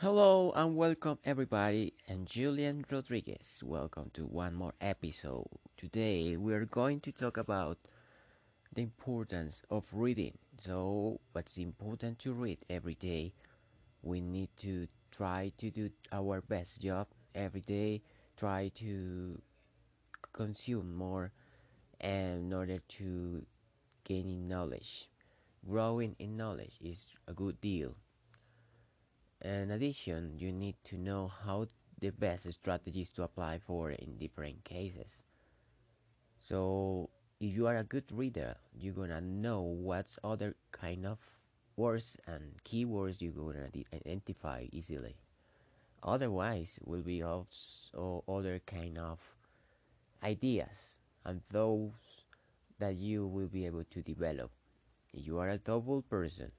Hello and welcome everybody and Julian Rodriguez. Welcome to one more episode. Today we're going to talk about the importance of reading. So, what's important to read every day? We need to try to do our best job every day, try to consume more in order to gaining knowledge. Growing in knowledge is a good deal in addition, you need to know how the best strategies to apply for in different cases. So, if you are a good reader, you're gonna know what's other kind of words and keywords you're gonna identify easily. Otherwise, will be also other kind of ideas and those that you will be able to develop. If you are a double person,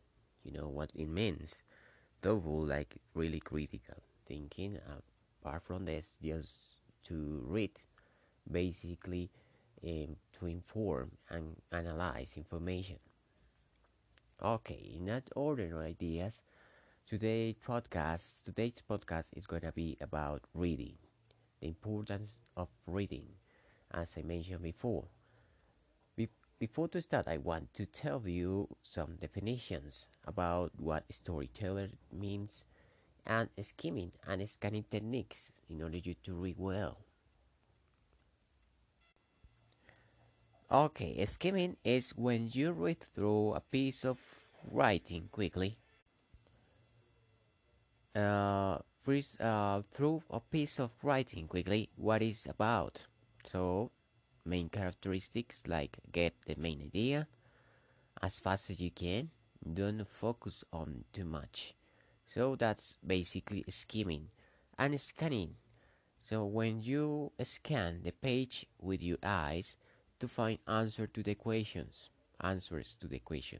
you know what it means double like really critical thinking apart from this just to read basically um, to inform and analyze information. Okay in that order of ideas today's podcast today's podcast is going to be about reading the importance of reading. As i mentioned before before to start, I want to tell you some definitions about what storyteller means and skimming and scanning techniques in order you to read well. Okay, skimming is when you read through a piece of writing quickly. Uh, uh, through a piece of writing quickly, what is about. So main characteristics like get the main idea as fast as you can. Don't focus on too much. So that's basically skimming and scanning. So when you scan the page with your eyes to find answer to the equations answers to the equation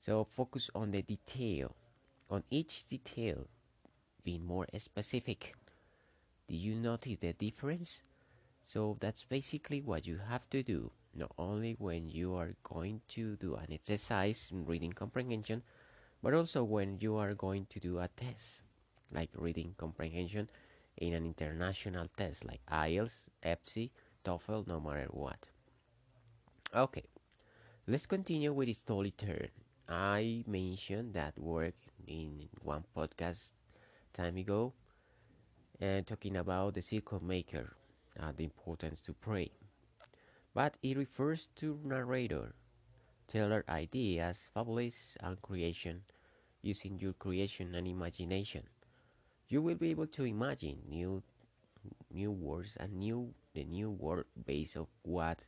so focus on the detail on each detail being more specific. Do you notice the difference so that's basically what you have to do, not only when you are going to do an exercise in reading comprehension, but also when you are going to do a test, like reading comprehension in an international test like IELTS, EBSI, TOEFL, no matter what. Okay, let's continue with storytelling. I mentioned that work in one podcast time ago, and talking about the circle maker uh, the importance to pray. But it refers to narrator, teller ideas, fables, and creation using your creation and imagination. You will be able to imagine new new words and new the new word base of what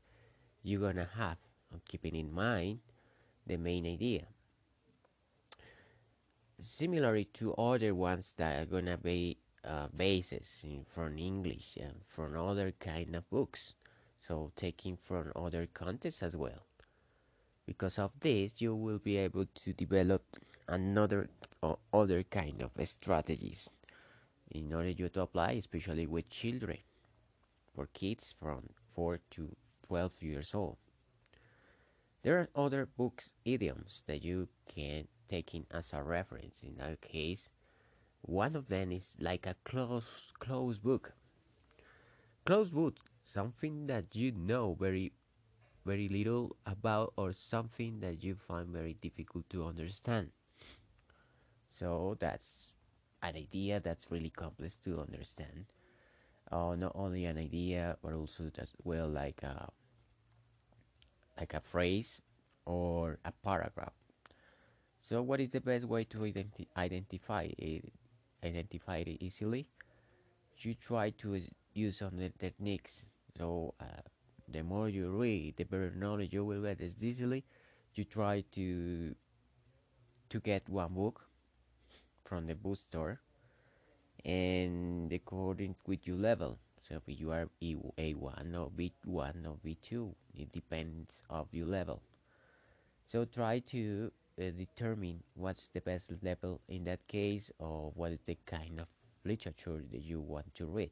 you're gonna have, keeping in mind the main idea. Similarly to other ones that are gonna be uh, bases in, from English and from other kind of books. So taking from other contexts as well. Because of this, you will be able to develop another other kind of strategies in order you to apply, especially with children, for kids from 4 to 12 years old. There are other books, idioms that you can take in as a reference. In that case, one of them is like a closed closed book. Closed book, something that you know very very little about or something that you find very difficult to understand. So that's an idea that's really complex to understand. Uh, not only an idea, but also as well like a like a phrase or a paragraph. So, what is the best way to identi- identify it? Identify it easily. You try to use some the techniques. So uh, the more you read the better knowledge you will get. As easily you try to to get one book from the bookstore and according with your level. So if you are A1 or B1 or B2 it depends of your level. So try to uh, determine what's the best level in that case or what is the kind of literature that you want to read.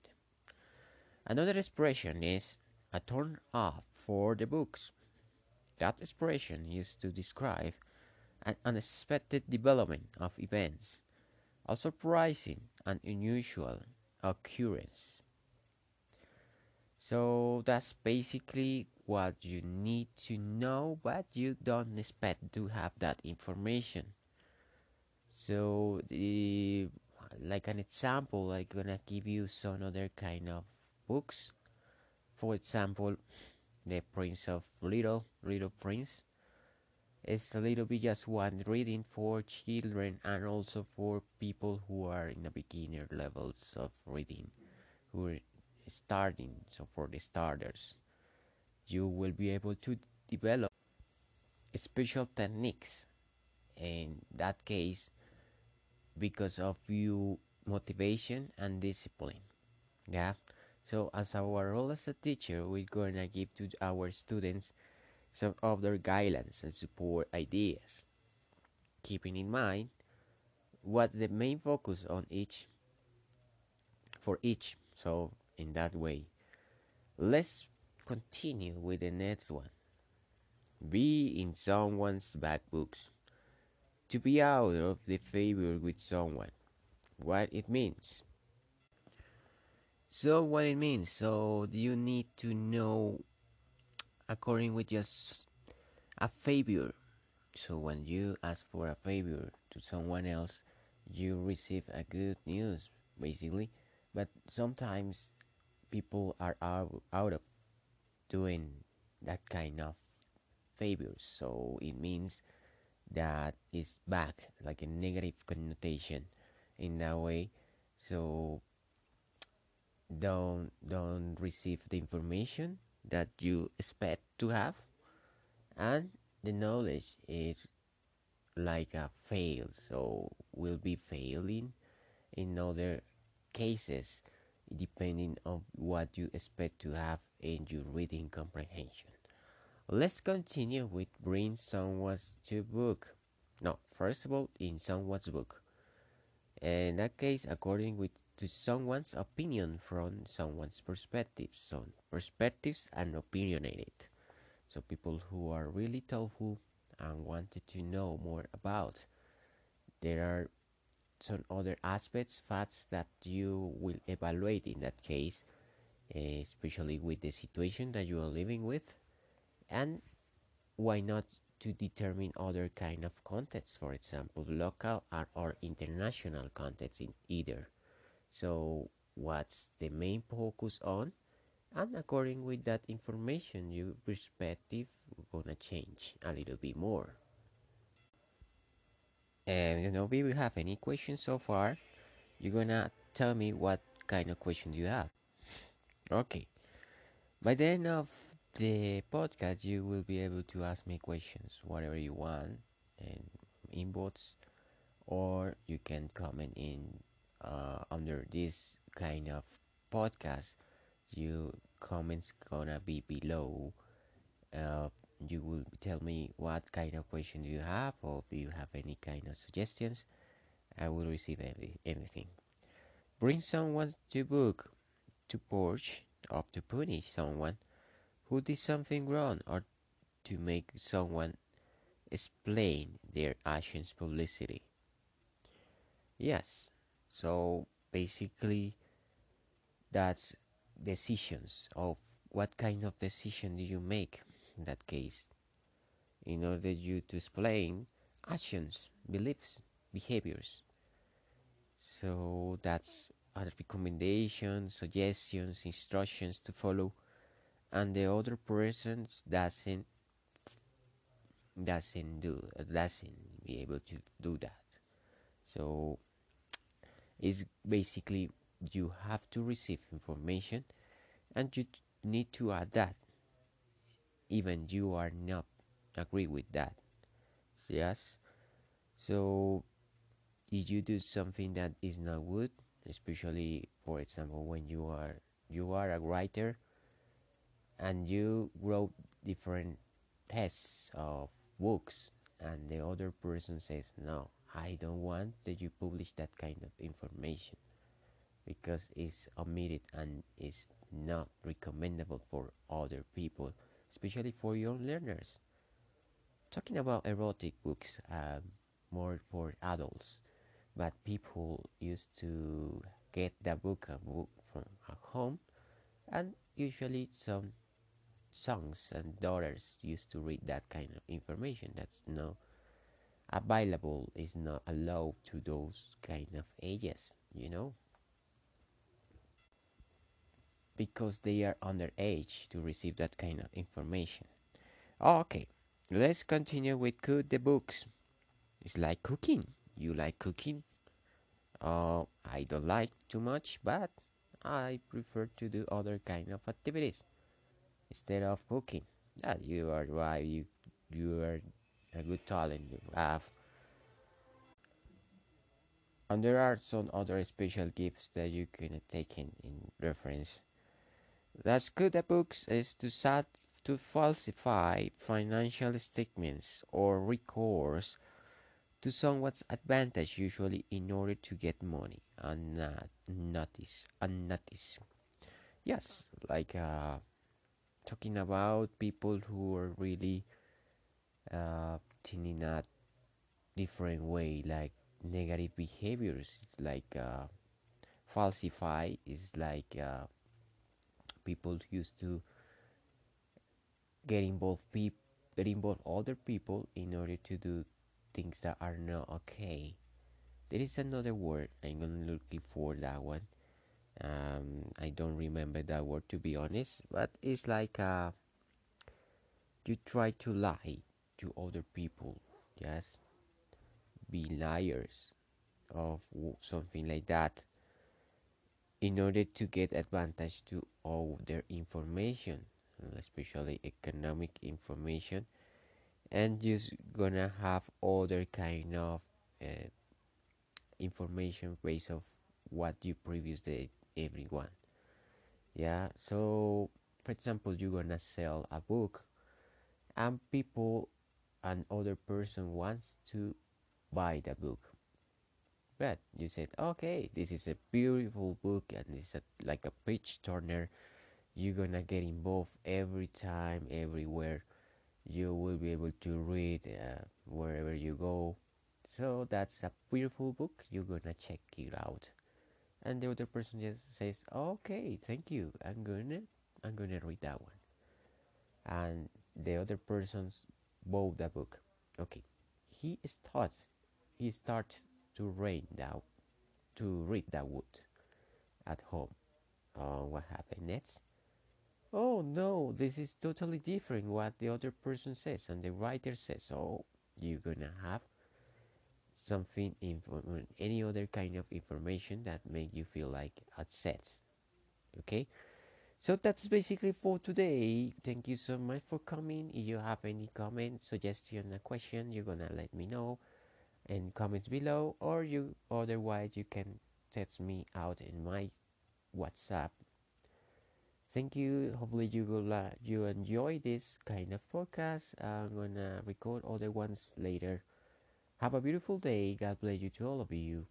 Another expression is a turn off for the books. That expression used to describe an unexpected development of events a surprising and unusual occurrence. So that's basically what you need to know, but you don't expect to have that information. So, the, like an example, I'm gonna give you some other kind of books. For example, The Prince of Little Little Prince. It's a little bit just one reading for children and also for people who are in the beginner levels of reading, who starting. So for the starters, you will be able to develop special techniques. In that case, because of your motivation and discipline. Yeah. So as our role as a teacher, we're gonna give to our students some of their guidelines and support ideas, keeping in mind what's the main focus on each for each. So in that way, let's continue with the next one. Be in someone's bad books. To be out of the favor with someone. What it means. So what it means. So you need to know according with just a favor. So when you ask for a favor to someone else, you receive a good news basically. But sometimes people are out, out of doing that kind of favors. So it means that is back, like a negative connotation in that way. So don't don't receive the information that you expect to have and the knowledge is like a fail so will be failing in other cases depending on what you expect to have in your reading comprehension let's continue with bring someone's to book no first of all in someone's book in that case according with to someone's opinion from someone's perspective. So perspectives and opinionated. So people who are really thoughtful and wanted to know more about. There are some other aspects, facts that you will evaluate in that case, eh, especially with the situation that you are living with, and why not to determine other kind of contexts, for example, local or, or international context in either. So what's the main focus on? And according with that information, your perspective gonna change a little bit more. And you know, if you have any questions so far, you're gonna tell me what kind of questions you have. Okay. By the end of the podcast, you will be able to ask me questions, whatever you want, and inbox, or you can comment in uh, under this kind of podcast, you comments gonna be below. Uh, you will tell me what kind of questions you have, or if you have any kind of suggestions. I will receive every, anything. Bring someone to book, to purge, or to punish someone who did something wrong, or to make someone explain their actions publicity. Yes, so basically, that's decisions of what kind of decision do you make in that case in order you to explain actions, beliefs, behaviors. So that's a recommendation, suggestions, instructions to follow, and the other person doesn't doesn't do doesn't be able to do that. So it's basically you have to receive information and you need to adapt even you are not agree with that. Yes? So if you do something that is not good especially for example when you are you are a writer and you wrote different tests of books and the other person says no I don't want that you publish that kind of information because it's omitted and is not recommendable for other people, especially for young learners. Talking about erotic books, um, more for adults. but people used to get the book, a book from a home and usually some sons and daughters used to read that kind of information that's not available is not allowed to those kind of ages you know because they are underage to receive that kind of information. Okay let's continue with cook the books. It's like cooking. You like cooking? Uh, i don't like too much but i prefer to do other kind of activities instead of cooking. That you are right you you are a good talent you have. And there are some other special gifts that you can take in, in reference that's good at books is to sat to falsify financial statements or recourse to someone's advantage usually in order to get money. And not notice unnotice yes like uh, talking about people who are really uh, in a different way, like negative behaviors, like uh, falsify is like uh, people used to get involved people get involved other people in order to do things that are not okay. There is another word I'm gonna look for that one. Um, I don't remember that word to be honest, but it's like uh, you try to lie to other people, yes, be liars of something like that in order to get advantage to all their information especially economic information and just gonna have other kind of uh, information based of what you previously everyone. Yeah so for example you're gonna sell a book and people and other person wants to buy the book but you said okay this is a beautiful book and it's a, like a page turner. You're gonna get involved every time everywhere. You will be able to read uh, wherever you go. So that's a beautiful book. You're gonna check it out. And the other person just says okay thank you. I'm gonna i'm gonna read that one. And the other person's bought the book. Okay. He starts he starts to read that to read that wood at home. Uh, what happened next? Oh no this is totally different what the other person says and the writer says. So you're gonna have something info- any other kind of information that make you feel like upset okay? So that's basically for today. Thank you so much for coming. If you have any comment suggestion a question you're gonna let me know in comments below or you otherwise you can text me out in my whatsapp. Thank you. Hopefully you will uh, you enjoy this kind of podcast. I'm gonna record other ones later. Have a beautiful day. God bless you to all of you